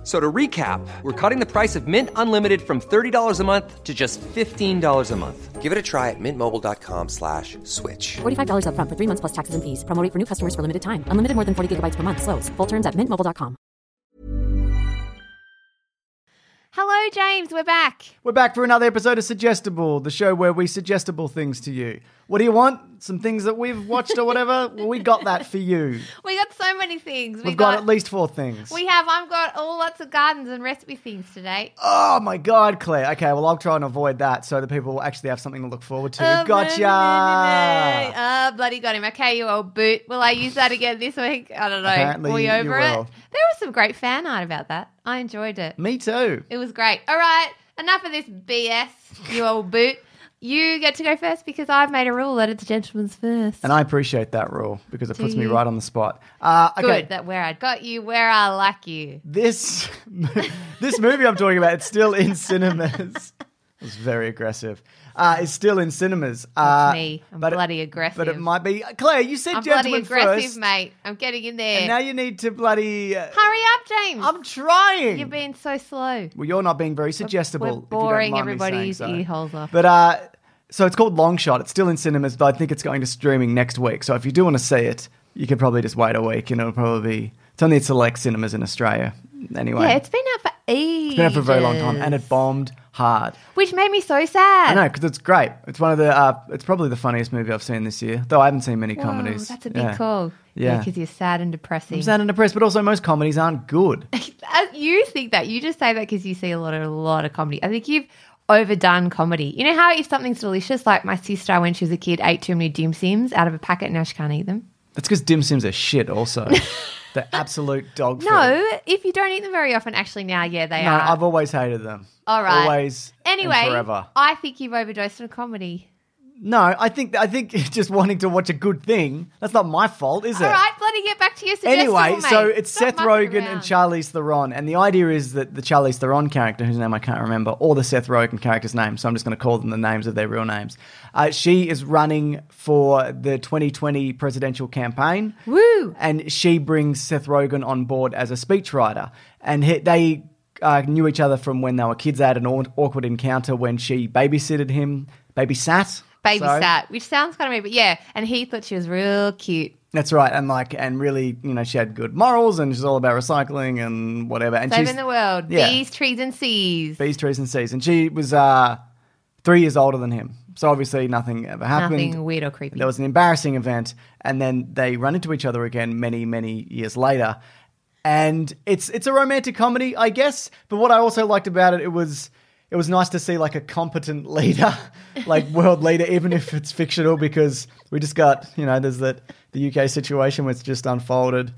F- So to recap, we're cutting the price of Mint Unlimited from $30 a month to just $15 a month. Give it a try at mintmobile.com slash switch. $45 upfront for three months plus taxes and fees. Promo rate for new customers for limited time. Unlimited more than 40 gigabytes per month. Slows. Full terms at mintmobile.com. Hello, James. We're back. We're back for another episode of Suggestible, the show where we suggestible things to you. What do you want? Some things that we've watched or whatever? well, we got that for you. We got so many things. We We've got, at least four things. We have. I've got all lots of gardens and recipe things today. Oh my god, Claire. Okay, well I'll try and avoid that so that people will actually have something to look forward to. Oh, gotcha. Ah, bloody got him. Okay, you old boot. Will I use that again this week? I don't know. Apparently we over it? There was some great fan art about that. I enjoyed it. Me too. It was great. All right, enough of this BS, you old boot. You get to go first because I've made a rule that it's gentleman's first. And I appreciate that rule because it puts me you? right on the spot. Uh, okay, Good that where I got you, where I like you. this this movie I'm talking about, it's still in cinemas. It's very aggressive. Uh, it's still in cinemas. Uh, me. I'm but it- bloody aggressive. But it might be Claire. You said I'm bloody aggressive, first, mate. I'm getting in there. and now you need to bloody. Uh, Hurry up, James. I'm trying. You're being so slow. well, you're not being very suggestible. We're if you don't boring everybody's so. ear holes off. But uh, so it's called Long Shot. It's still in cinemas, but I think it's going to streaming next week. So if you do want to see it, you could probably just wait a week, and it'll probably be. It's only at select cinemas in Australia. Anyway, Yeah, it's been out for ages. It's been out for a very long time, and it bombed hard. which made me so sad. I know because it's great. It's one of the. Uh, it's probably the funniest movie I've seen this year. Though I haven't seen many Whoa, comedies. That's a big Yeah. call. Yeah. because you're sad and depressing. I'm sad and depressed, but also most comedies aren't good. Uh, you think that you just say that because you see a lot of a lot of comedy. I think you've overdone comedy. You know how if something's delicious, like my sister when she was a kid ate too many dim sims out of a packet, and now she can't eat them. That's because dim sims are shit. Also, they're absolute dog food. No, if you don't eat them very often, actually now, yeah, they are. no, are. I've always hated them. All right. always. Anyway, forever. I think you've overdosed on comedy. No, I think I think just wanting to watch a good thing. That's not my fault, is it? All right, bloody get back to your suggestible, Anyway, mate. so it's Stop Seth Rogen and. Charlize Theron, and the idea is that the Charlize Theron character, whose name I can't remember, or the Seth Rogen character's name, so I'm just going to call them the names of their real names. Uh, she is running for the 2020 presidential campaign. Woo! And she brings Seth Rogen on board as a speechwriter, and he, they. Uh, knew each other from when they were kids. They had an awkward encounter when she babysitted him, babysat. Baby Sorry. sat, which sounds kind of weird, but yeah. And he thought she was real cute. That's right, and like, and really, you know, she had good morals, and she's all about recycling and whatever. And Saving she's the world. yeah. Bees, trees, and seas. bees, trees, and seas. And she was uh, three years older than him, so obviously nothing ever happened. Nothing weird or creepy. There was an embarrassing event, and then they run into each other again many, many years later. And it's it's a romantic comedy, I guess. But what I also liked about it, it was it was nice to see like a competent leader, like world leader, even if it's fictional, because we just got you know there's that the UK situation which just unfolded.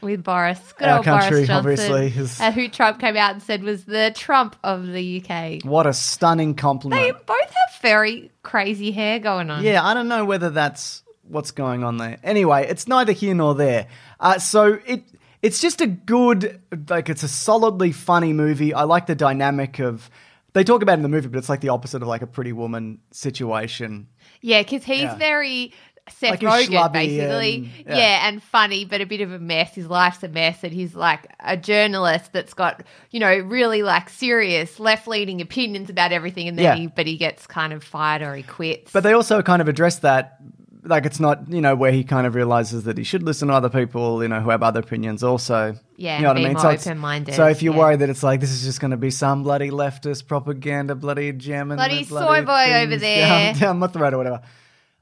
With Boris. Good Our old country, Boris Johnson. obviously, is- uh, who Trump came out and said was the Trump of the UK. What a stunning compliment! They both have very crazy hair going on. Yeah, I don't know whether that's what's going on there. Anyway, it's neither here nor there. Uh, so it it's just a good, like it's a solidly funny movie. I like the dynamic of. They talk about it in the movie, but it's like the opposite of like a Pretty Woman situation. Yeah, because he's Yeah. very Seth Like Rogen, basically. and- yeah. yeah. and funny, but a bit of a mess. His life's a mess, and he's like a journalist that's got, you know, really like serious left leaning opinions about everything, and then Yeah. he, but he gets kind of fired or he quits. But they also kind of address that. Like it's not, you know, where he kind of realizes that he should listen to other people, you know, who have other opinions also. Yeah, you know what I mean. so open-minded, So if you're yeah. worried that it's like this is just going to be some bloody leftist propaganda, bloody jamming, Bloody the soy boy over there. down, down my throat or whatever.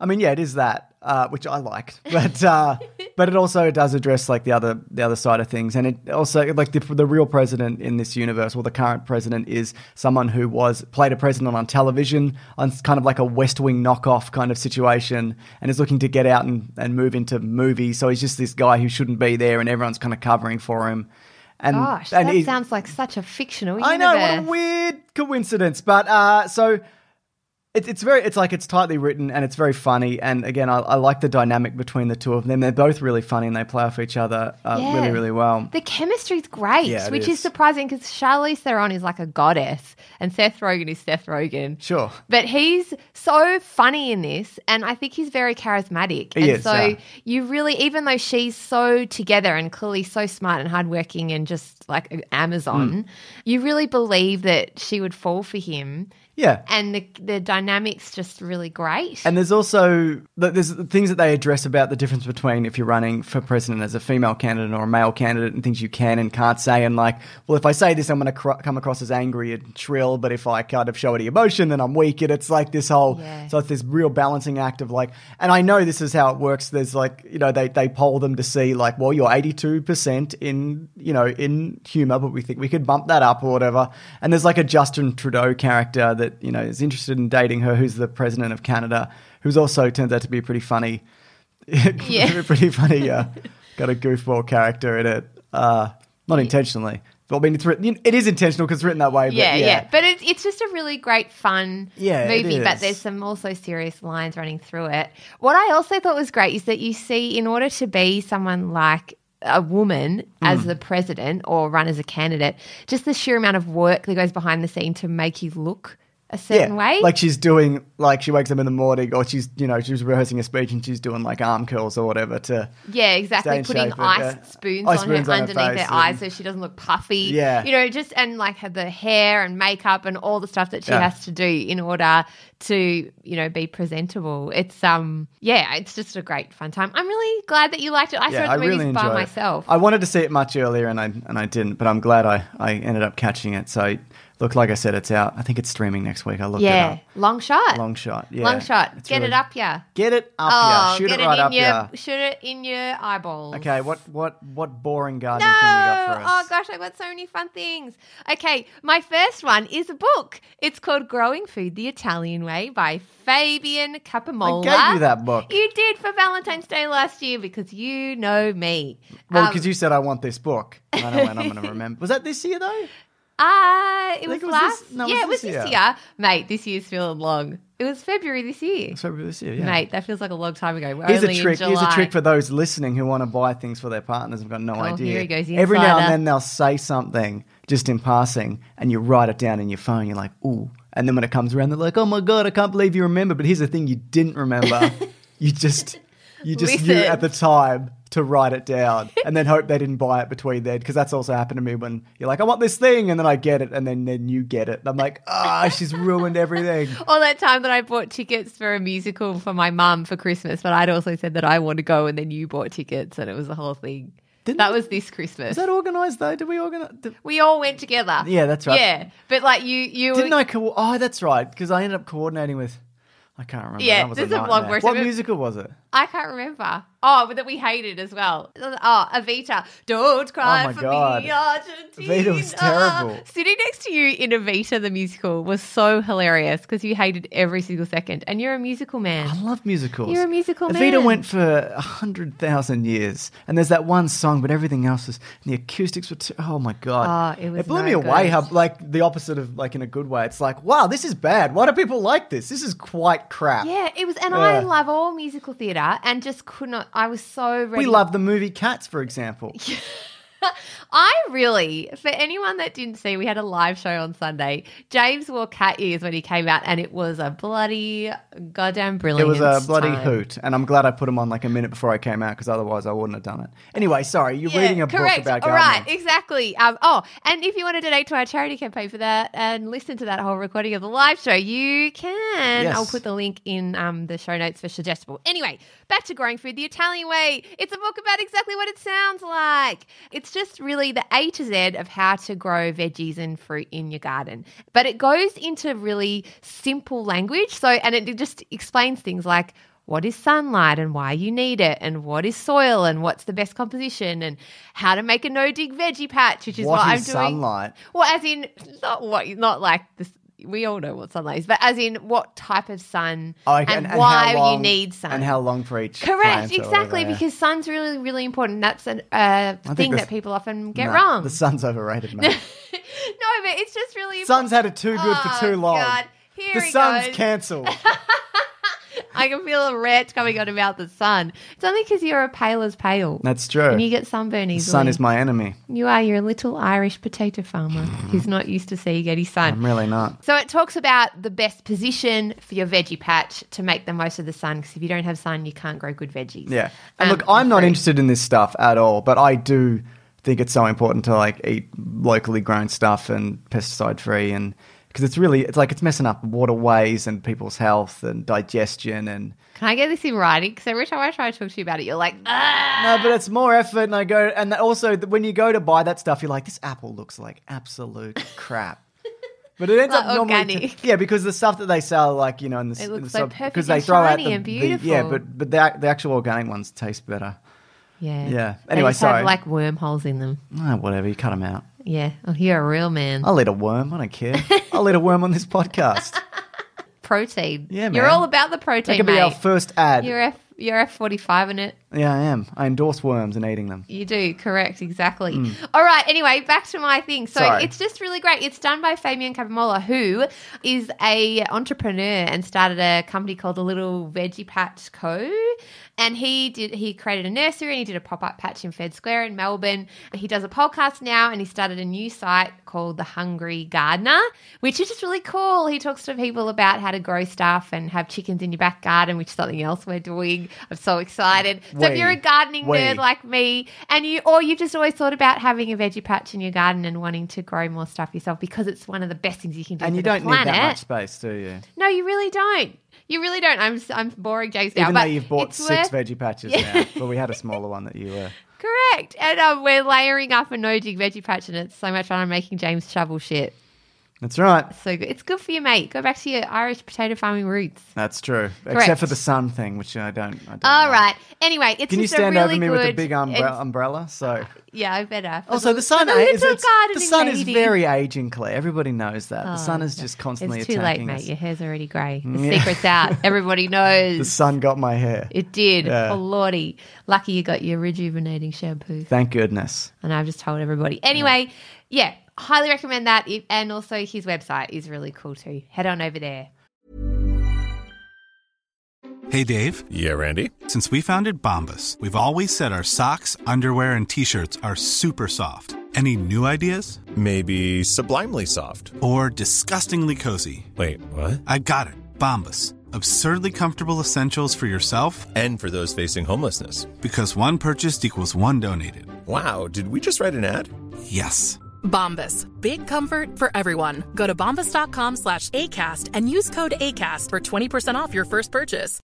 I mean, yeah, it is that, uh, which I liked, but uh, but it also does address like the other the other side of things, and it also like the the real president in this universe, or the current president, is someone who was played a president on television on kind of like a West Wing knockoff kind of situation, and is looking to get out and, and move into movies. So he's just this guy who shouldn't be there, and everyone's kind of covering for him. And Gosh, and that sounds like such a fictional I know what a weird coincidence, but uh, so It, it's very, it's like it's tightly written and it's very funny. And again, I, I like the dynamic between the two of them. They're both really funny and they play off each other uh, Yeah. really, really well. The chemistry's great, Yeah, which is, is. surprising because Charlize Theron is like a goddess and Seth Rogen is Seth Rogen. Sure. But he's so funny in this, and I think he's very charismatic. He and is, so yeah. you really, even though she's so together and clearly so smart and hardworking and just like Amazon, Mm. you really believe that she would fall for him. Yeah. And the, the dynamics just really great. And there's also there's things that they address about the difference between if you're running for president as a female candidate or a male candidate, and things you can and can't say. And like, well, if I say this, I'm going to cr- come across as angry and shrill, but if I kind of show any emotion, then I'm weak. And it's like this whole Yeah. so it's this real balancing act of like. And I know this is how it works. There's like you know they they poll them to see like, well, you're 82 percent in you know in humor, but we think we could bump that up or whatever. And there's like a Justin Trudeau character that you know is interested in dating her, who's the president of Canada, who's also turns out to be pretty funny. Yeah. pretty funny. Uh, got a goofball character in it. Uh, not intentionally. But I mean, it's written. It is intentional because it's written that way. But yeah, yeah, yeah, But it's it's just a really great fun Yeah, movie. But there's some also serious lines running through it. What I also thought was great is that you see, in order to be someone like a woman as Hmm. the president or run as a candidate, just the sheer amount of work that goes behind the scene to make you look a certain way. Like she's doing, like she wakes up in the morning, or she's, you know, she's rehearsing a speech and she's doing like arm curls or whatever to. Yeah, exactly. in Putting ice yeah. spoons Ice on spoons her on her underneath her eyes so she doesn't look puffy. Yeah. You know, just and like have the hair and makeup and all the stuff that she Yeah. has to do in order to, you know, be presentable. It's um yeah, it's just a great fun time. I'm really glad that you liked it. I Yeah, saw I the movies really by myself. it. I wanted to see it much earlier and I and I didn't, but I'm glad I, I ended up catching it. So, look, like I said, it's out. I think it's streaming next week. I looked it yeah. up. Long shot. Long shot. Yeah. Long shot. It's Get really- it up, yeah. Get it up, Oh, yeah. Shoot get it right in up, your yeah. shoot it in your eyeballs. Okay, what what what boring garden No! thing you got for us? Oh gosh, I've got so many fun things. Okay, my first one is a book. It's called Growing Food the Italian Way by Fabian Capomolla. I gave you that book. You did for Valentine's Day last year because you know me. Well, Um, because you said I want this book. I know when I'm going to remember. Was that this year though? Uh, it was was last. this- no, it yeah, it was this year. year. Mate, this year's feeling long. It was February this year. It's February this year. Yeah. Mate, that feels like a long time ago. We're Here's a trick. Here's a trick for those listening who want to buy things for their partners. I've got no Oh, idea. here he goes, Every now and then they'll say something just in passing, and you write it down in your phone. You're like, ooh. And then when it comes around, they're like, oh my god, I can't believe you remember. But here's the thing: you didn't remember. you just, you just knew at the time to write it down, and then hope they didn't buy it between then. Because that's also happened to me when you're like, I want this thing, and then I get it, and then then you get it. And I'm like, ah, she's ruined everything. All that time that I bought tickets for a musical for my mum for Christmas, but I'd also said that I want to go, and then you bought tickets, and it was the whole thing. Didn't- that was this Christmas. Is that organised though? Did we organize? Did, we all went together. Yeah, that's right. Yeah, but like you, you Didn't I? Co- oh, that's right. Because I ended up coordinating with. I can't remember. Yeah, that was there's a a blog where What musical was it? I can't remember. Oh, but that we hated as well. Oh, Evita. Don't cry Oh for God. me, Argentina. Evita was terrible. Sitting next to you in Evita the musical was so hilarious because you hated every single second, and you're a musical man. I love musicals. You're a musical Evita man. Evita went for a hundred thousand years, and there's that one song, but everything else was. And the acoustics were. Too, oh my god! Oh, it was blew no me away. good. How like the opposite of like in a good way. It's like, wow, this is bad. Why do people like this? This is quite crap. Yeah, it was, and I love all musical theatre, and just could not. I was so ready. We love the movie Cats, for example. I really, for anyone that didn't see, we had a live show on Sunday. James wore cat ears when he came out, and it was a bloody goddamn brilliant. It was a bloody time. hoot, and I'm glad I put them on like a minute before I came out because otherwise I wouldn't have done it. Anyway, sorry, you're Yeah, reading a correct. book about All gardening. right, exactly. Um, oh, and if you want to donate to our charity campaign for that and listen to that whole recording of the live show, you can. Yes. I'll put the link in um, the show notes for suggestible. Anyway, back to growing food the Italian way. It's a book about exactly what it sounds like. It's just really the A to Z of how to grow veggies and fruit in your garden, but it goes into really simple language. So, and it just explains things like what is sunlight and why you need it, and what is soil and what's the best composition, and how to make a no dig veggie patch, which is What what, is I'm doing. sunlight? Well, as in not what, not like this. We all know what sunlight is, but as in what type of sun Oh, okay, and, how why long- you need sun and how long for each. Correct, exactly, whatever, yeah. because sun's really, really important. That's a uh, thing that people often get No, wrong. The sun's overrated, man. no, but it's just really sun's had it too good for Oh, too long. God. Here the sun's goes. cancelled. I can feel a rant coming on about the sun. It's only because you're a pale as pale. That's true. And you get sunburn the sun is my enemy. You are. You're a little Irish potato farmer who's not used to seeing any sun. I'm really not. So it talks about the best position for your veggie patch to make the most of the sun. Because if you don't have sun, you can't grow good veggies. Yeah. And Um, look, I'm not fruit. interested in this stuff at all, but I do think it's so important to like eat locally grown stuff and pesticide free and because it's really it's like it's messing up waterways and people's health and digestion and Can I get this in writing? Because every time I try to talk to you about it, you're like, ah. no but it's more effort and i go and also when you go to buy that stuff you're like this apple looks like absolute crap but it ends Like up normally organic. yeah because the stuff that they sell like you know in the It in looks the so sub- perfect because they and throw out the, and the- yeah but but the, the actual organic ones taste better Yeah. Yeah. They Anyway, have, sorry. like wormholes in them. Ah, whatever you cut them out Yeah. Oh, you're a real man. I'll eat a worm. I don't care. I'll eat a worm on this podcast. Protein. Yeah, You're all about the protein, That could be mate. our first ad. You're F. You're F forty five in it. Yeah, I am. I endorse worms and eating them. You do, correct, exactly. Mm. All right, anyway, back to my thing. So. Sorry. it's just really great. It's done by Fabian Capomolla, who is a entrepreneur and started a company called the Little Veggie Patch Co. And he did he created a nursery and he did a pop-up patch in Fed Square in Melbourne. He does a podcast now and he started a new site called The Hungry Gardener, which is just really cool. He talks to people about how to grow stuff and have chickens in your back garden, which is something else we're doing. I'm so excited. So if you're a gardening we- nerd like me and you or you've just always thought about having a veggie patch in your garden and wanting to grow more stuff yourself because it's one of the best things you can do And you don't need that much space, do you? No, you really don't. You really don't. I'm I'm boring James now, Even though you've bought six worth- veggie patches now. But we had a smaller one that you were. Correct. And um, we're layering up a no dig veggie patch and it's so much fun. I'm making James shovel shit. That's right. So good. It's good for you, mate. Go back to your Irish potato farming roots. That's true. Correct. Except for the sun thing, which I don't. I don't All know. right. Anyway, it's Can you just stand a really over me with a big umbre- umbrella? So. Yeah, I better. For Also, the sun the is it's, the sun is very aging, Claire. Everybody knows that. the Oh, sun is just constantly It's too late, mate. us. Your hair's already grey. The Yeah. secret's out. Everybody knows. The sun got my hair. It did. Yeah. Oh, lordy. Lucky you got your rejuvenating shampoo. Thank goodness. And I've just told everybody. Anyway, yeah, highly recommend that. And also, his website is really cool too. Head on over there. Hey Dave, Yeah, Randy. since we founded Bombas, we've always said our socks, underwear, and t shirts are super soft. Any new ideas? Maybe sublimely soft. Or disgustingly cozy? Wait, what? I got it. Bombas. Absurdly comfortable essentials for yourself And for those facing homelessness. because one purchased equals one donated. Wow, did we just write an ad? Yes. Bombas. Big comfort for everyone. Go to bombas.com slash ACAST and use code ACAST for 20% off your first purchase.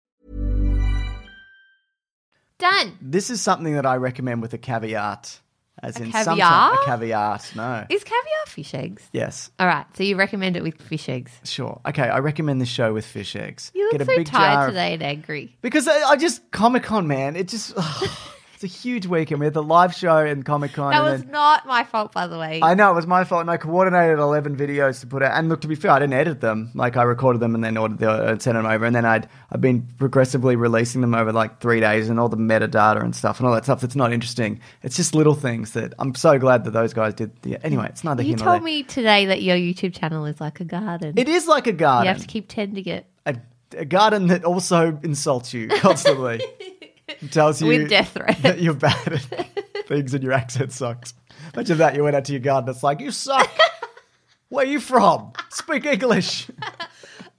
Done. This is something that I recommend with a caveat. As A in caviar? sometimes a caveat. No. Is caviar fish eggs? Yes. All right. So you recommend it with fish eggs. Sure. Okay, I recommend this show with fish eggs. You look Get a so big tired jar of- today and angry. Because I, I just Comic Con, man. It just it's a huge weekend. We had the live show and Comic Con. That was then, not my fault, by the way. I know it was my fault, and I coordinated eleven videos to put out. And look, to be fair, I didn't edit them. Like I recorded them and then ordered the, uh, sent them over, and then I'd I've been progressively releasing them over like three days, and all the metadata and stuff, and all that stuff that's not interesting. It's just little things that I'm so glad that those guys did. The, anyway, it's neither you told me today that your YouTube channel is like a garden. It is like a garden. you have to keep tending it a, a garden that also insults you constantly. Tells you with death threats. that you're bad at things and your accent sucks. Imagine that you went out to your garden. It's like you suck. Where are you from? Speak English.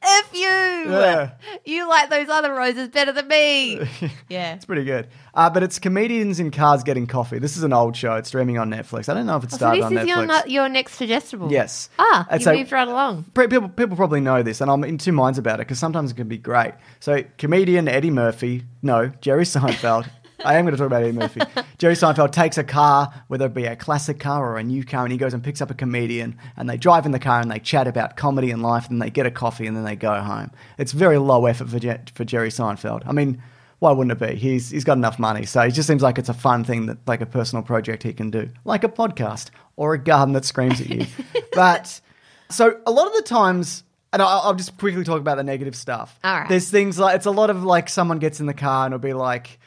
F you. Yeah. You like those other roses better than me. yeah. It's pretty good. Uh, but it's comedians in cars getting coffee. This is an old show. It's streaming on Netflix. I don't know if it So started this on is Netflix. your, your next suggestible. Yes. Ah, And you so- moved right along. Pre- People, people probably know this, and I'm in two minds about it because sometimes it can be great. So, comedian Eddie Murphy, no, Jerry Seinfeld. I am going to talk about Eddie Murphy. Jerry Seinfeld takes a car, whether it be a classic car or a new car, and he goes and picks up a comedian, and they drive in the car and they chat about comedy and life, and they get a coffee, and then they go home. It's very low effort for, Je- for Jerry Seinfeld. I mean, why wouldn't it be? He's he's got enough money, so it just seems like it's a fun thing that like a personal project he can do, like a podcast or a garden that screams at you. but so a lot of the times, and I'll, I'll just quickly talk about the negative stuff. All right. There's things like it's a lot of like someone gets in the car and it'll be like.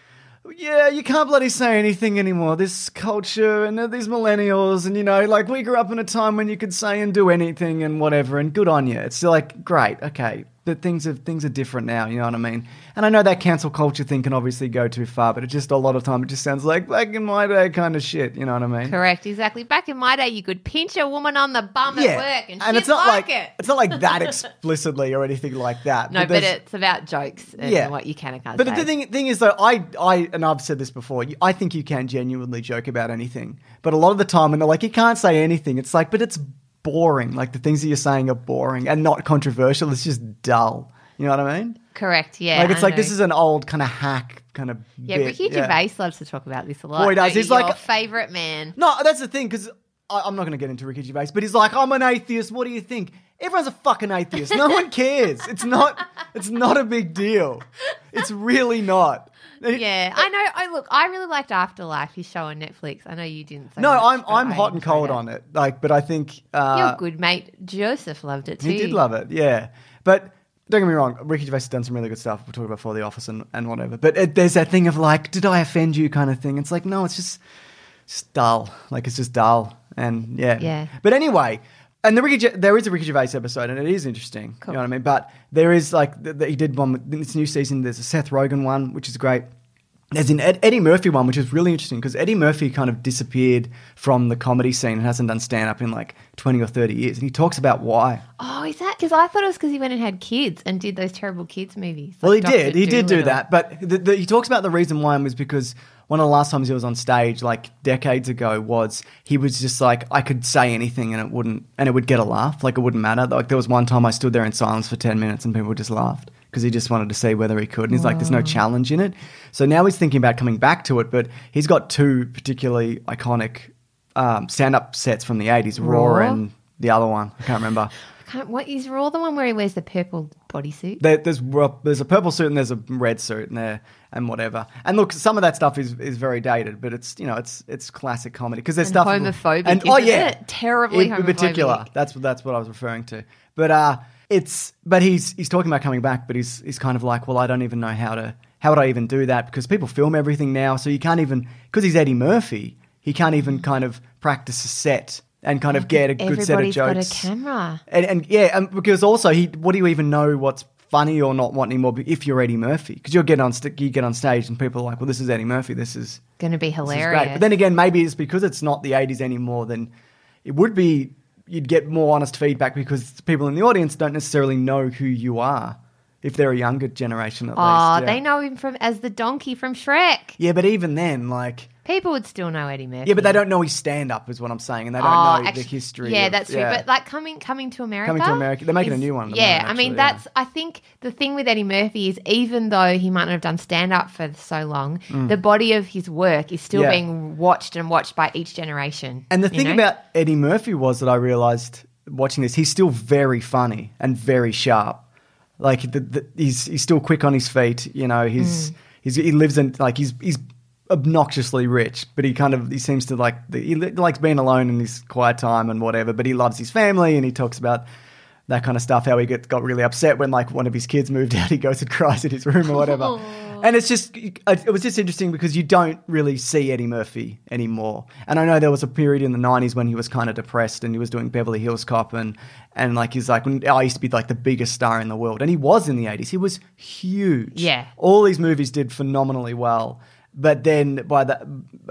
Yeah, you can't bloody say anything anymore. This culture and uh, these millennials, and you know, like we grew up in a time when you could say and do anything and whatever, and good on you. It's like great, okay, but things are things are different now. You know what I mean? And I know that cancel culture thing can obviously go too far, but it just a lot of time it just sounds like back in my day kind of shit. You know what I mean? Correct, exactly. Back in my day, you could pinch a woman on the bum at work and, she'd it's not like, like, it. it's not like that explicitly or anything like that. No, but, there's- it's about jokes and Yeah. what you can and can't But say. the thing, thing is, though, I, I, and I've said this before, I think you can genuinely joke about anything. But a lot of the time, when they're like, you can't say anything, it's like, but it's boring. Like the things that you're saying are boring and not controversial. It's just dull. You know what I mean? Correct, yeah. like it's I like this is an old kind of hack kind of. Yeah, bit. Ricky Gervais loves to talk about this a lot. Boy, does. He's you? like- your favourite man. No, that's the thing because I'm not going to get into Ricky Gervais, but he's like, I'm an atheist. What do you think? Everyone's a fucking atheist. No one cares. It's not. It's not a big deal. It's really not. Yeah, I know. I look. I really liked Afterlife, his show on Netflix. I know you didn't. So No, much, I'm I'm hot and cold on it. Like, but I think uh, Your good mate Joseph loved it too. he did love it. Yeah, but don't get me wrong. Ricky Gervais has done some really good stuff. We'll talk about for the office and, and whatever. But it, there's that thing of like, did I offend you? Kind of thing. It's like, no, it's just just dull. Like it's just dull. And yeah, Yeah. But anyway. And the Ricky, Ge- there is a Ricky Gervais episode, and it is interesting. You know what I mean? But there is like he did one with- in this new season. There's a Seth Rogen one, which is great. There's an Ed, Eddie Murphy one, which is really interesting because Eddie Murphy kind of disappeared from the comedy scene and hasn't done stand up in like 20 or 30 years. And he talks about why. Oh, is that because I thought it was because he went and had kids and did those terrible kids movies? Well, he like did. Dr. He did do that. But the, the, he talks about the reason why was because one of the last times he was on stage, like decades ago, was he was just like, I could say anything and it wouldn't, and it would get a laugh. Like it wouldn't matter. Like there was one time I stood there in silence for 10 minutes and people just laughed because he just wanted to see whether he could. And he's like, there's no challenge in it. So now he's thinking about coming back to it, but he's got two particularly iconic um, stand up sets from the 80s Raw, Raw? and the other one. I can't remember. Can't, what is Raw the one where he wears the purple bodysuit? There, there's well, there's a purple suit and there's a red suit and there and whatever. And look, some of that stuff is, is very dated, but it's you know it's it's classic comedy because there's And stuff homophobic, And oh yeah, it? Terribly in, in particular. That's what that's what I was referring to. But uh, it's but he's he's talking about coming back, but he's he's kind of like, well, I don't even know how to how would I even do that because people film everything now, so you can't even because he's Eddie Murphy, he can't even kind of practice a set and kind of get a good set of Everybody's got a camera. And, and yeah, and because also he, what do you even know what's funny or not what anymore if you're Eddie Murphy? Because you'll get on, st- you get on stage and people are like, well, this is Eddie Murphy. This is Going to be hilarious. But then again, maybe it's because it's not the 80s anymore. Then it would be you'd get more honest feedback because people in the audience don't necessarily know who you are if they're a younger generation at oh, least. yeah. they know him from as the donkey from Shrek. Yeah, but even then, like. People would still know Eddie Murphy. Yeah, but they don't know his stand up, is what I'm saying, and they don't Oh, know actu- the history. Yeah, of- that's true. But like coming coming to America, Coming to America- they're making a new one at the Yeah, moment, I mean actually, yeah. that's. I think the thing with Eddie Murphy is even though he might not have done stand up for so long, the body of his work is still Mm. Yeah. being watched and watched by each generation. And the you thing know? about Eddie Murphy was that I realized watching this, he's still very funny and very sharp. Like the, the, he's he's still quick on his feet. You know, Mm. he's he's he lives in like he's he's obnoxiously rich, but he kind of he seems to like he likes being alone in his quiet time and whatever. But he loves his family and he talks about. That kind of stuff, how he get, got really upset when like one of his kids moved out, he goes and cries in his room or whatever. And it's just, uh, it was just interesting because you don't really see Eddie Murphy anymore. And I know there was a period in the 90s when he was kind of depressed and he was doing Beverly Hills Cop and, and like he's like, when I used to be like the biggest star in the world. And he was in the 80s. He was huge. Yeah. All these movies did phenomenally well. But then by that,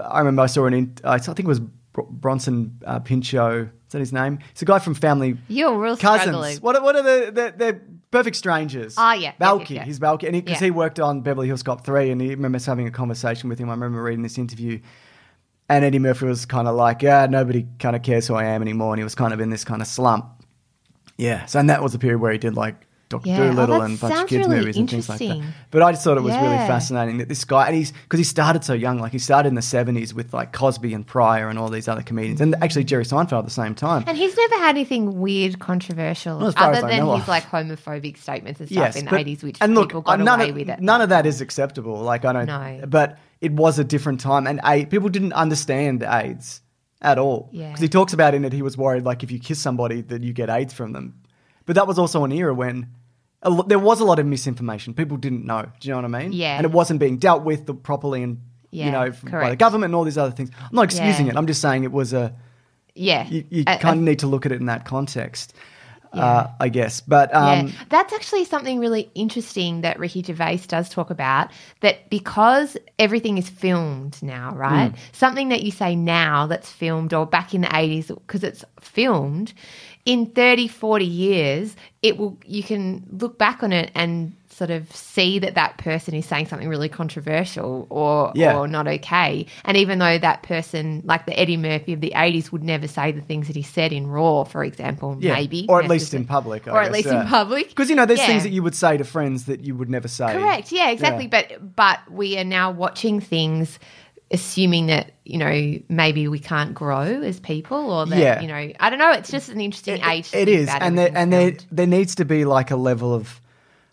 I remember I saw an, in, I think it was Bronson uh, Pinchot. Is that his name? It's a guy from Family. You're real Cousins. struggling. What are, what are the, the, the Perfect Strangers? Ah, yeah. Yeah, yeah, Balki. yeah. He's Balki. And because he, Yeah. worked on Beverly Hills Cop 3 and he remembers having a conversation with him. I remember reading this interview. And Eddie Murphy was kind of like, yeah, nobody kind of cares who I am anymore. And he was kind of in this kind of slump. Yeah. So, and that was the period where he did like Doctor Yeah. Oh, Dolittle that and a bunch of kids' really movies and things like that. But I just thought it was really fascinating that this guy, and he's because he started so young, like he started in the 70s with like Cosby and Pryor and all these other comedians, and actually Jerry Seinfeld at the same time. And he's never had anything weird, controversial, Well, other than his of. like homophobic statements and stuff in the eighties, which and look, people got none away of, with it. None of that is acceptable. Like I don't. No. But it was a different time, and a- people didn't understand AIDS at all. Yeah. Because he talks about in it, he was worried like if you kiss somebody that you get AIDS from them. But that was also an era when a lo- there was a lot of misinformation. People didn't know. Do you know what I mean? Yeah. And it wasn't being dealt with properly and Yeah, you know f- by the government and all these other things. I'm not excusing Yeah. it. I'm just saying it was a Yeah. you, you kind of need to look at it in that context. Uh, I guess, but um, yeah, that's actually something really interesting that Ricky Gervais does talk about. That because everything is filmed now, right? Mm. Something that you say now that's filmed, or back in the eighties because it's filmed, in 30, 40 years, it will. You can look back on it and sort of see that that person is saying something really controversial or Yeah. or not okay. And even though that person, like the Eddie Murphy of the eighties, would never say the things that he said in Raw, for example, yeah, maybe, or at least in public, I or at least yeah. in public, Because you know, there's things that you would say to friends that you would never say. Correct. Yeah, exactly. But but we are now watching things assuming that, you know, maybe we can't grow as people or that, Yeah. you know, I don't know, it's just an interesting age. to It is, and there and there there needs to be like a level of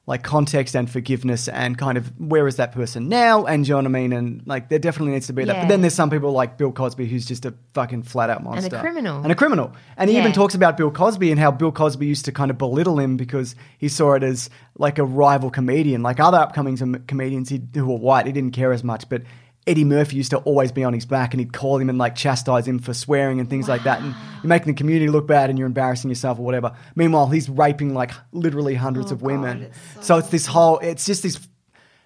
like context and forgiveness and kind of where is that person now and you know what I mean and like there definitely needs to be that. But then there's some people like Bill Cosby who's just a fucking flat out monster and a criminal. and a criminal. And he even talks about Bill Cosby and how Bill Cosby used to kind of belittle him because he saw it as like a rival comedian. Like other upcoming com- comedians he, who were white, he didn't care as much, but. Eddie Murphy used to always be on his back and he'd call him and like chastise him for swearing and things like that. And you're making the community look bad and you're embarrassing yourself or whatever. Meanwhile, he's raping like literally hundreds Oh, of women. so, it's this whole, it's just this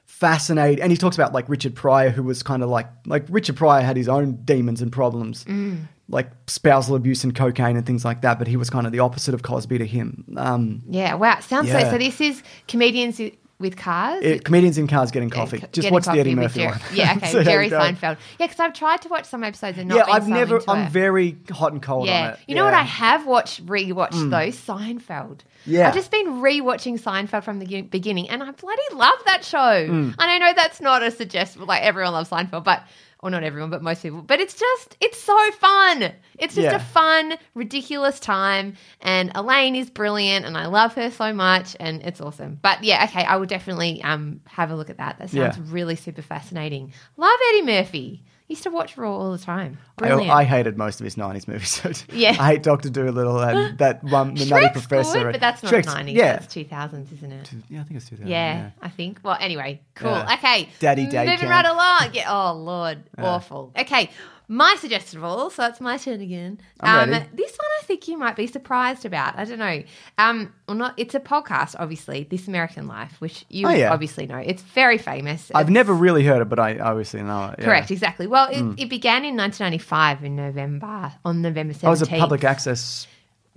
fascinating. And he talks about like Richard Pryor, who was kind of like, like Richard Pryor had his own demons and problems, Mm. like spousal abuse and cocaine and things like that. But he was kind of the opposite of Cosby to him. Um, Yeah, wow. Sounds so Yeah. so this is comedians with cars. it- comedians in cars getting Yeah, coffee. co- Just getting watch the Eddie Murphy Jerry- one. Yeah, okay. How Jerry. Seinfeld. Yeah, because I've tried to watch some episodes and not Yeah, I've so never. I'm it. very hot and cold on Yeah. it. You know what? I have watched, rewatched those Seinfeld. Yeah. I've just been rewatching Seinfeld from the beginning and I bloody love that show. Mm. And I know that's not a suggestible, like everyone loves Seinfeld, but, or not everyone, but most people. But it's just, it's so fun. It's just Yeah. a fun, ridiculous time. And Elaine is brilliant and I love her so much and it's awesome. But yeah, okay, I will definitely um, have a look at that. That sounds Yeah. really super fascinating. Love Eddie Murphy. Used to watch Raw all the time. I, Brilliant. I hated most of his '90s movies. So Yeah. I hate Doctor Dolittle and that one, the Nutty Professor. good, but that's not Shrek's- 90s. Yeah, That's 2000s, isn't it? yeah, I think it's 2000. Yeah, I think. Well, anyway, cool. Yeah. Okay. Daddy day Moving camp. right along. Yeah. Oh, Lord. Awful. Okay. My suggestible, so it's my turn again. Um. This one I think you might be surprised about. I don't know. Um, well, not. It's a podcast, obviously. This American Life, which you Oh, yeah. obviously know. It's very famous. I've It's- never really heard it, but I obviously know it. yeah. Correct, exactly. Well, it, Hmm. it began in 1995 in November, on November 17th. I was a public access.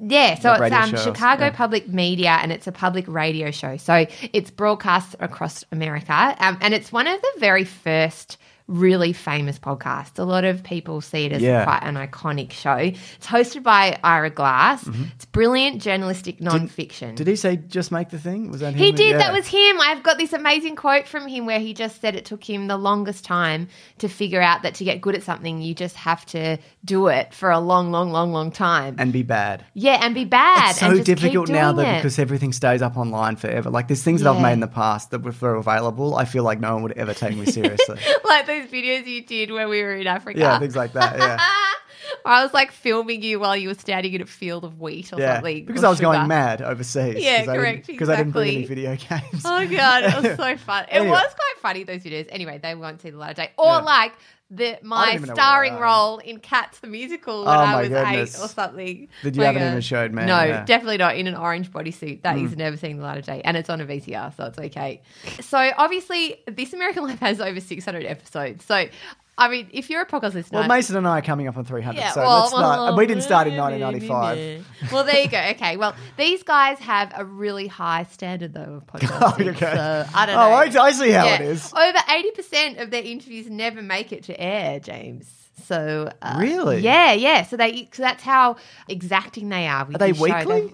Yeah, so it's um, shows, Chicago yeah. Public Media and it's a public radio show. So it's broadcast across America um, and it's one of the very first really famous podcast. A lot of people see it as Yeah. quite an iconic show. It's hosted by Ira Glass. It's brilliant journalistic nonfiction. Mm-hmm. Did he say just make the thing? Was that him? He did. Yeah. That was him. I've got this amazing quote from him where he just said it took him the longest time to figure out that to get good at something, you just have to do it for a long, long, long, long time. and be bad. yeah, and be bad. It's so and just keep difficult now though it. because everything stays up online forever. Like there's things that I've made in the past that were available. I feel like no one would ever take me seriously. like those videos you did when we were in Africa. yeah, things like that. Yeah, I was like filming you while you were standing in a field of wheat or yeah. something. Because I was going mad overseas. Yeah, correct, Because I didn't bring any video games. Oh god, it was so fun. It Anyway. was quite funny those videos. Anyway, they won't see the light of day. Or Yeah. like the my even know what starring role in Cats the musical when Oh, I was goodness. eight or something. That you My haven't God. even showed me, No, yeah. Definitely not in an orange bodysuit. that That is mm. never seen the light of day, and it's on a VCR, so it's okay. So obviously, This American Life has over six hundred episodes. So. I mean, if you're a podcast listener, Well, Mason and I are coming up on 300, yeah, so well, let's start. well, we didn't start in 1995. Well, there you go. Okay, well, these guys have a really high standard though of podcasting. okay. So I don't Oh, know. I- I see how it is. Over eighty percent of their interviews never make it to air, James. So uh, Really? yeah, yeah. So they, so that's how exacting they are. with Are they show. weekly?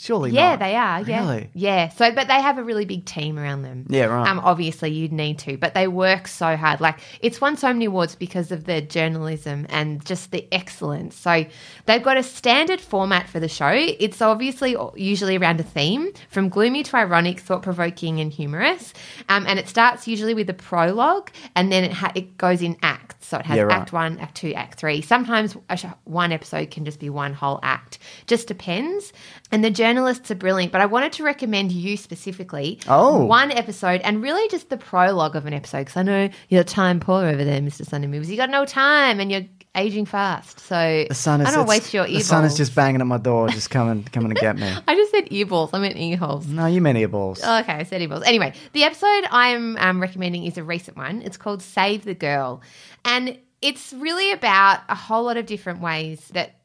Surely yeah, not. they are. Yeah, Really? yeah. So, but they have a really big team around them. Yeah, right. Um, obviously you'd need to, but they work so hard. Like it's won so many awards because of the journalism and just the excellence. So they've got a standard format for the show. It's obviously usually around a theme, from gloomy to ironic, thought provoking, and humorous. Um, and it starts usually with a prologue, and then it ha- it goes in acts. So it has Yeah, right. act one, act two, act three. Sometimes a sh- one episode can just be one whole act. Just depends. And the journalists are brilliant, but I wanted to recommend you specifically. Oh. One episode and really just the prologue of an episode because I know you're time poor over there, Mr. Sunday Movies. You got no time and you're aging fast. So The sun is. I don't waste your earballs. The sun is just banging at my door, just coming, coming to get me. I just said earballs. I meant earholes. No, you meant earballs. Oh, okay, I said earballs. Anyway, the episode I'm um, recommending is a recent one. It's called Save the Girl. And it's really about a whole lot of different ways that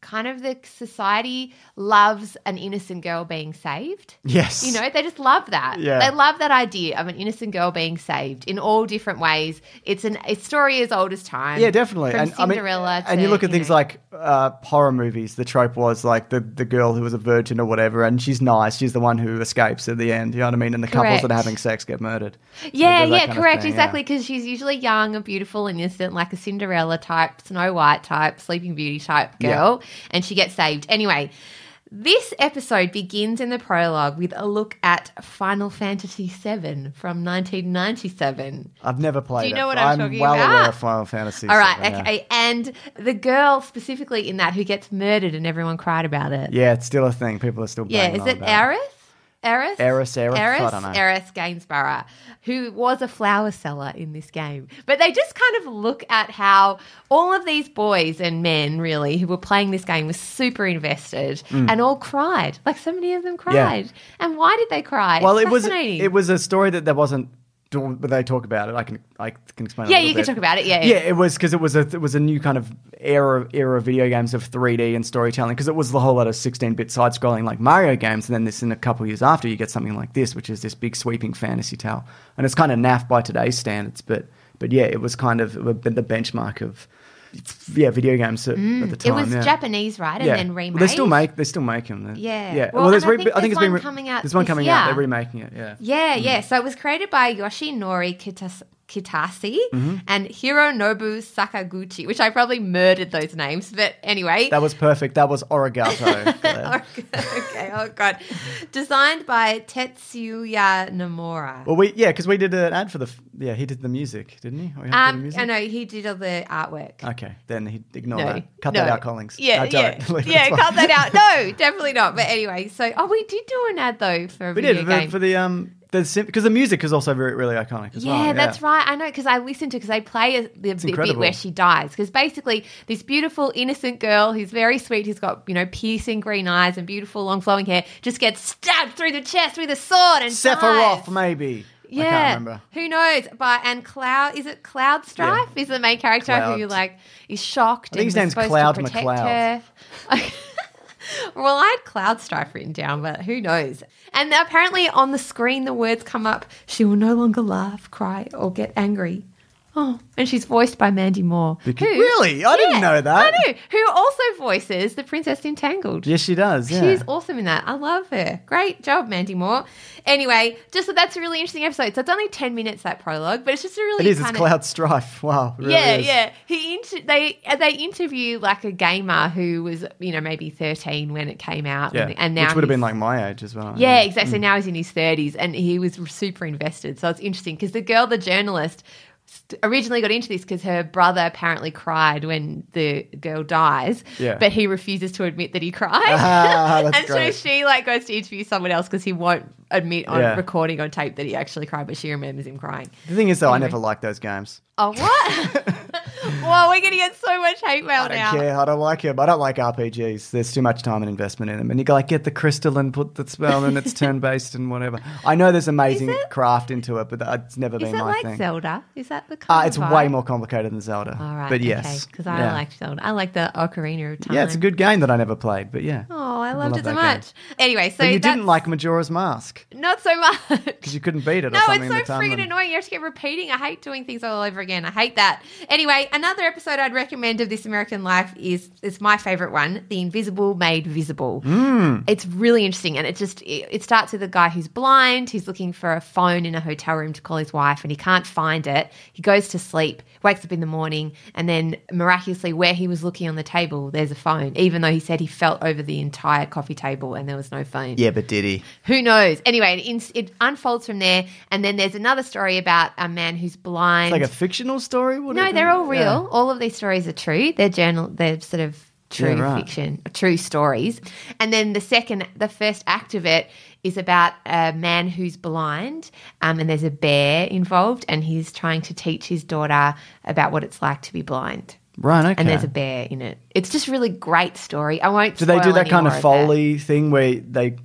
kind of the society loves an innocent girl being saved. yes. You know, they just love that. Yeah. They love that idea of an innocent girl being saved in all different ways. It's an a story as old as time. Yeah, definitely. From and I mean, Cinderella and you look at you things know- like uh, horror movies. The trope was like the, the girl who was a virgin or whatever, and she's nice. She's the one who escapes at the end. You know what I mean? And the couples that are having sex get murdered. Yeah, That yeah, correct, thing, exactly. Because she's usually young and beautiful and innocent, like a Cinderella type, Snow White type, Sleeping Beauty type girl, and she gets saved. Anyway, this episode begins in the prologue with a look at Final Fantasy VII from 1997. I've never played. Do you it, know what I'm I'm talking well about? aware of Final Fantasy. All right, VII, yeah. okay, and the girl specifically in that who gets murdered and everyone cried about it. Yeah, it's still a thing. People are still. Yeah, is on it about it. Eris? Eris? Eris, Eris, I Eris, don't know. Eris Gainsborough, who was a flower seller in this game. But they just kind of look at how all of these boys and men, really, who were playing this game were super invested Mm. and all cried. Like so many of them cried. And why did they cry? Well, it was it was a story that there wasn't. But they talk about it. I can I can explain. Yeah, you can bit. talk about it, yeah, yeah. yeah. It was because it was a it was a new kind of era era of video games of 3D and storytelling. Because it was the whole lot of 16 bit side scrolling like Mario games, and then this in a couple years after you get something like this, which is this big sweeping fantasy tale, and it's kind of naff by today's standards. But but yeah, it was kind of the benchmark of yeah video games at, at the Mm. it was yeah. Japanese, right? And Yeah. then Well, remade. They still make they still make them. Yeah. yeah. Well, there's and I re- think I think there's it's been re- coming out There's one coming out. They're remaking it. Yeah. Yeah, Mm. yeah. So it was created by Yoshinori Kitas- Kitase Mm-hmm. and Hironobu Sakaguchi, which I probably murdered those names, but anyway. That was perfect. That was Origato. Okay, oh god. Designed by Tetsuya Nomura. well, we yeah, because we did an ad for the yeah. He did the music, didn't he? Or he helped the um, music? I know he did all the artwork. Okay, then he ignore No, that. Cut no. that out, Collings. Yeah, No, yeah, yeah. Cut fine. that out. No, definitely not. But anyway, so oh, we did do an ad though for a We video did game. for, the um the because the music is also very really iconic as Yeah, well. that's right. I know because I listened to because they play a, the, bit incredible. where she dies. Because basically, this beautiful innocent girl who's very sweet, who's got you know piercing green eyes and beautiful long flowing hair, just gets stabbed through the chest with a sword and Sephiroth, dies. maybe. Yeah, I can't remember. Who knows? But and Cloud is it Cloud Strife is the main character who Cloud. like is shocked. I think and his name's Cloud McCloud. well, I had Cloud Strife written down, but who knows? And apparently on the screen the words come up: "She will no longer laugh, cry, or get angry." Oh, and she's voiced by Mandy Moore. Because- who- Really? I didn't know that. I know. Who also voices the Princess Entangled. Yes, she does. Yeah. She's awesome in that. I love her. Great job, Mandy Moore. Anyway, just that that's a really interesting episode. So it's only ten minutes that prologue, but it's just a really it is. It's kind of Cloud Strife. Wow. really yeah, is. yeah. He inter- they they interview like a gamer who was you know maybe thirteen when it came out, Yeah. and, and now Which would have been like my age as well. yeah, exactly. So mm. now he's in his thirties, and he was super invested. So it's interesting because the girl, the journalist, st- originally got into this because her brother apparently cried when the girl dies, Yeah. but he refuses to admit that he cried. Ah, and great. so she like goes to interview someone else because he won't admit on Yeah. recording on tape that he actually cried, but she remembers him crying. The thing is, though, I never liked those games. Oh what? well, we're gonna get so much hate mail I don't now. care. I don't like them. I don't like RPGs. There's too much time and investment in them. And you go like, get the crystal and put the spell, and it's turn based and whatever. I know there's amazing it- craft into it, but it's never been my like thing. Zelda? Is that the Uh, kind it's of way more complicated than Zelda. All right, but yes, because I Yeah. like Zelda. I like the Ocarina of Time. Yeah, it's a good game that I never played, but yeah. Oh, I loved love it so that game. much. Anyway, so but you didn't like Majora's Mask not so much because you couldn't beat it or No, it's so freaking annoying. You have to keep repeating. I hate doing things all over again. I hate that. Anyway, another episode I'd recommend of This American Life is it's my favorite one, The Invisible Made Visible. Hmm. It's really interesting, and it just it, it starts with a guy who's blind, who's looking for a phone in a hotel room to call his wife, and he can't find it. He goes to sleep, wakes up in the morning, and then miraculously, where he was looking on the table, there's a phone, even though he said he felt over the entire coffee table and there was no phone. Yeah, but did he? Who knows? Anyway, it, ins- it unfolds from there, and then there's another story about a man who's blind. It's like a fictional story? Would no, they're all real. Yeah. All of these stories are true. They're journal. They're sort of true Yeah, right. fiction, true stories. And then the second, the first act of it is about a man who's blind, um, and there's a bear involved, and he's trying to teach his daughter about what it's like to be blind. Right. Okay. And there's a bear in it. It's just really great story. I won't. do they do that kind of foley thing where they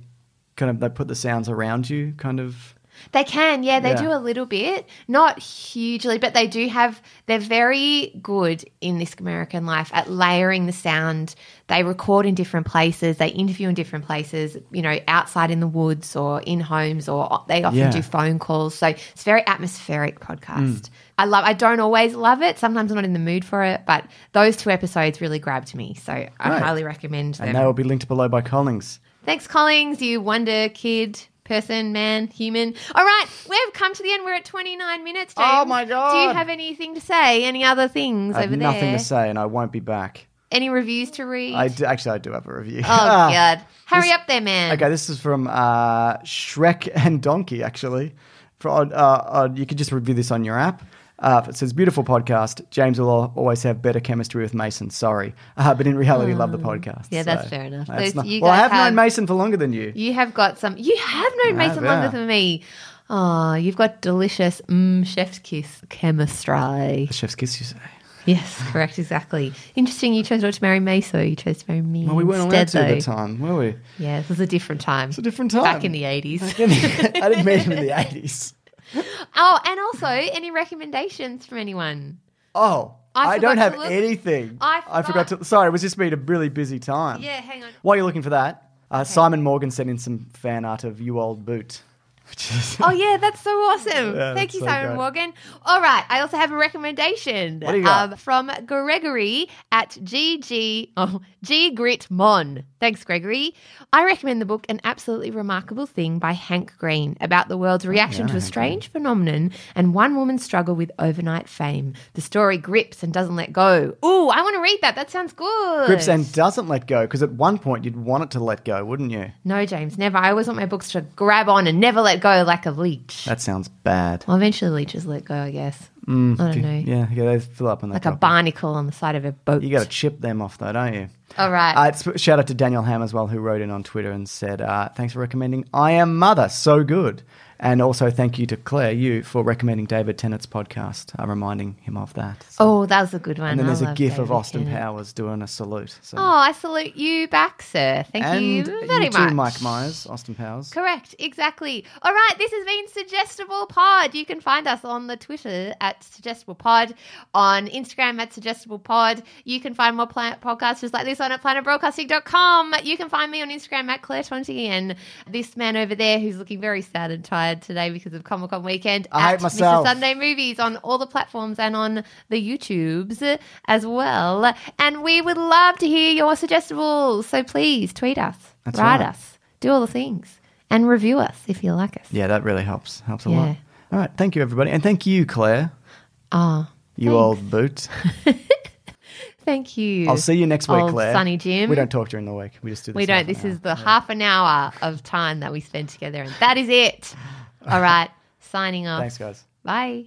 kind of they put the sounds around you, kind of? They can, yeah, they Yeah. do a little bit, not hugely, but they do have. They're very good in this American life at layering the sound. They record in different places. They interview in different places. You know, outside in the woods or in homes, or they often Yeah. do phone calls. So it's a very atmospheric podcast. Mm. I love. I don't always love it. Sometimes I'm not in the mood for it, but those two episodes really grabbed me. So I Great. highly recommend them. And they will be linked below by Collings. Thanks, Collings, you wonder kid, person, man, human. All right, we've come to the end. We're at 29 minutes, James. Oh, my god! Do you have anything to say? Any other things over there? I have over nothing there? to say, and I won't be back. Any reviews to read? I do, actually I do have a review. Oh, God. Hurry up there, man. Okay, this is from uh, Shrek and Donkey, actually. For, uh, uh, you could just review this on your app. Uh, it says, beautiful podcast. James will al- always have better chemistry with Mason. Sorry. Uh, but in reality, love the podcast. Hmm. Yeah, that's fair enough. that's Those- well, I guys have, known Mason for longer than you. You have got some. You have known have, Mason longer than me. Oh, you've got delicious mm, chef's kiss chemistry. The chef's kiss, you say. Yes, correct, exactly. Interesting. You chose not to marry Meso. You chose to marry me. Well, we weren't allowed instead, to at the though. time, were we? Yeah, it was a different time. It's a different time. Back in the 80s. I didn't meet him in the 80s. Oh, and also, any recommendations from anyone? Oh, I I, don't have anything. I forgot forgot. to. Sorry, it was just been a really busy time. Yeah, hang on. While you're looking for that, uh, Simon Morgan sent in some fan art of You Old Boot. Which is, Oh yeah, that's so awesome! Yeah, Thank you, so Simon great. Morgan. All right, I also have a recommendation What do you got? um, from Gregory at GG oh G Grit Mon. Thanks, Gregory. I recommend the book "An Absolutely Remarkable Thing" by Hank Green about the world's oh, reaction to a strange phenomenon and one woman's struggle with overnight fame. The story grips and doesn't let go. Ooh, I want to read that. That sounds good. grips and doesn't let go because at one point you'd want it to let go, wouldn't you? no, James, never. I always want my books to grab on and never let go like a leech. That sounds bad. Well, eventually leeches let go, I guess. I don't know. Yeah, yeah, they fill up and they Like a barnacle on the side of a boat. You got to chip them off though, don't you? All right. Uh, it's, shout out to Daniel Ham as well, who wrote in on Twitter and said, uh, "Thanks for recommending I Am Mother, so good." And also thank you to Claire, you, for recommending David Tennant's podcast, uh, reminding him of that. So- oh, that was a good one. and then I there's a gif of Austin Tennant. Powers doing a salute. So. Oh, I salute you back, sir. Thank and you very too, much. Mike Myers, Austin Powers. Correct, exactly. All right, this has been Suggestible Pod. You can find us on the Twitter at Suggestible Pod, on Instagram at Suggestible Pod. You can find more pla- podcasts just like this on at planetbroadcasting.com. You can find me on Instagram at Claire Tonti and this man over there who's looking very sad and tired today because of Comic Con weekend. I hate myself. Mr. Sunday Movies on all the platforms and on the YouTubes as well. And we would love to hear your suggestibles. So please tweet us, That's write right. us, do all the things, and review us if you like us. Yeah, that really helps. Helps a Yeah. lot. All right, thank you everybody, and thank you, Claire. Ah, You thanks. old boot. Thank you. I'll see you next week, old Claire. Sunny Jim. We don't talk during the week. We just do. This We don't. This hour. is the half an hour of time that we spend together, and that is it. All right, signing off. Thanks, guys. Bye.